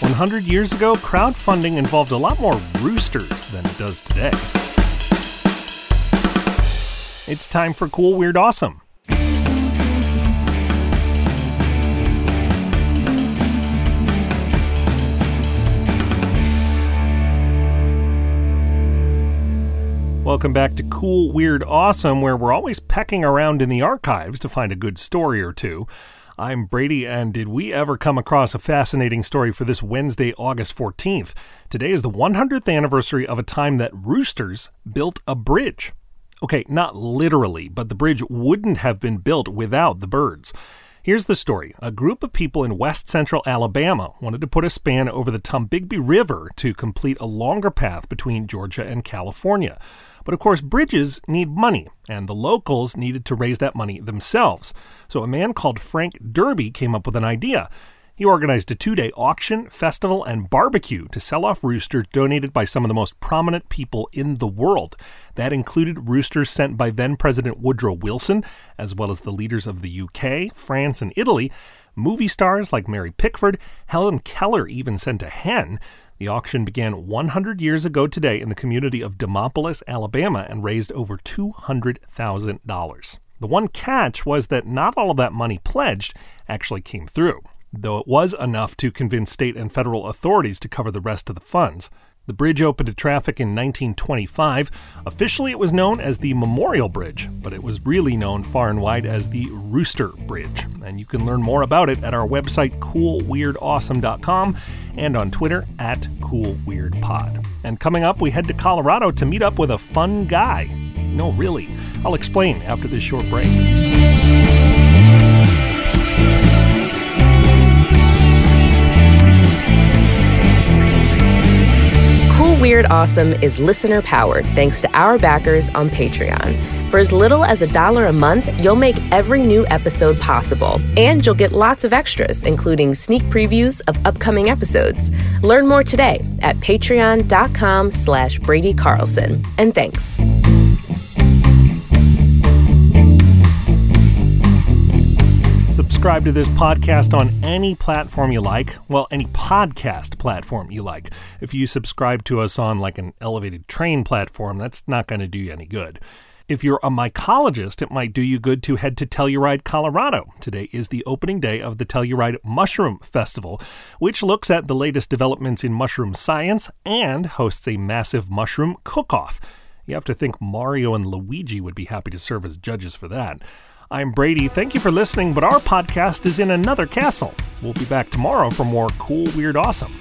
100 years ago, crowdfunding involved a lot more roosters than it does today. It's time for Cool, Weird, Awesome. Welcome back to Cool, Weird, Awesome, where we're always pecking around in the archives to find a good story or two. I'm Brady, and did we ever come across a fascinating story for this Wednesday, August 14th? Today is the 100th anniversary of a time that roosters built a bridge. Okay, not literally, but the bridge wouldn't have been built without the birds. Here's the story. A group of people in west central Alabama wanted to put a span over the Tombigbee River to complete a longer path between Georgia and California. But of course, bridges need money, and the locals needed to raise that money themselves. So a man called Frank Derby came up with an idea. He organized a two day auction, festival, and barbecue to sell off roosters donated by some of the most prominent people in the world. That included roosters sent by then President Woodrow Wilson, as well as the leaders of the UK, France, and Italy. Movie stars like Mary Pickford, Helen Keller even sent a hen. The auction began 100 years ago today in the community of Demopolis, Alabama, and raised over $200,000. The one catch was that not all of that money pledged actually came through, though it was enough to convince state and federal authorities to cover the rest of the funds. The bridge opened to traffic in 1925. Officially, it was known as the Memorial Bridge, but it was really known far and wide as the Rooster Bridge. And you can learn more about it at our website, coolweirdawesome.com, and on Twitter at coolweirdpod. And coming up, we head to Colorado to meet up with a fun guy. No, really. I'll explain after this short break. Weird Awesome is listener powered thanks to our backers on Patreon. For as little as a dollar a month, you'll make every new episode possible, and you'll get lots of extras, including sneak previews of upcoming episodes. Learn more today at patreon.com slash Brady Carlson. And thanks. Subscribe to this podcast on any platform you like. Well, any podcast platform you like. If you subscribe to us on like an elevated train platform, that's not going to do you any good. If you're a mycologist, it might do you good to head to Telluride, Colorado. Today is the opening day of the Telluride Mushroom Festival, which looks at the latest developments in mushroom science and hosts a massive mushroom cook off. You have to think Mario and Luigi would be happy to serve as judges for that. I'm Brady. Thank you for listening, but our podcast is in another castle. We'll be back tomorrow for more cool, weird, awesome.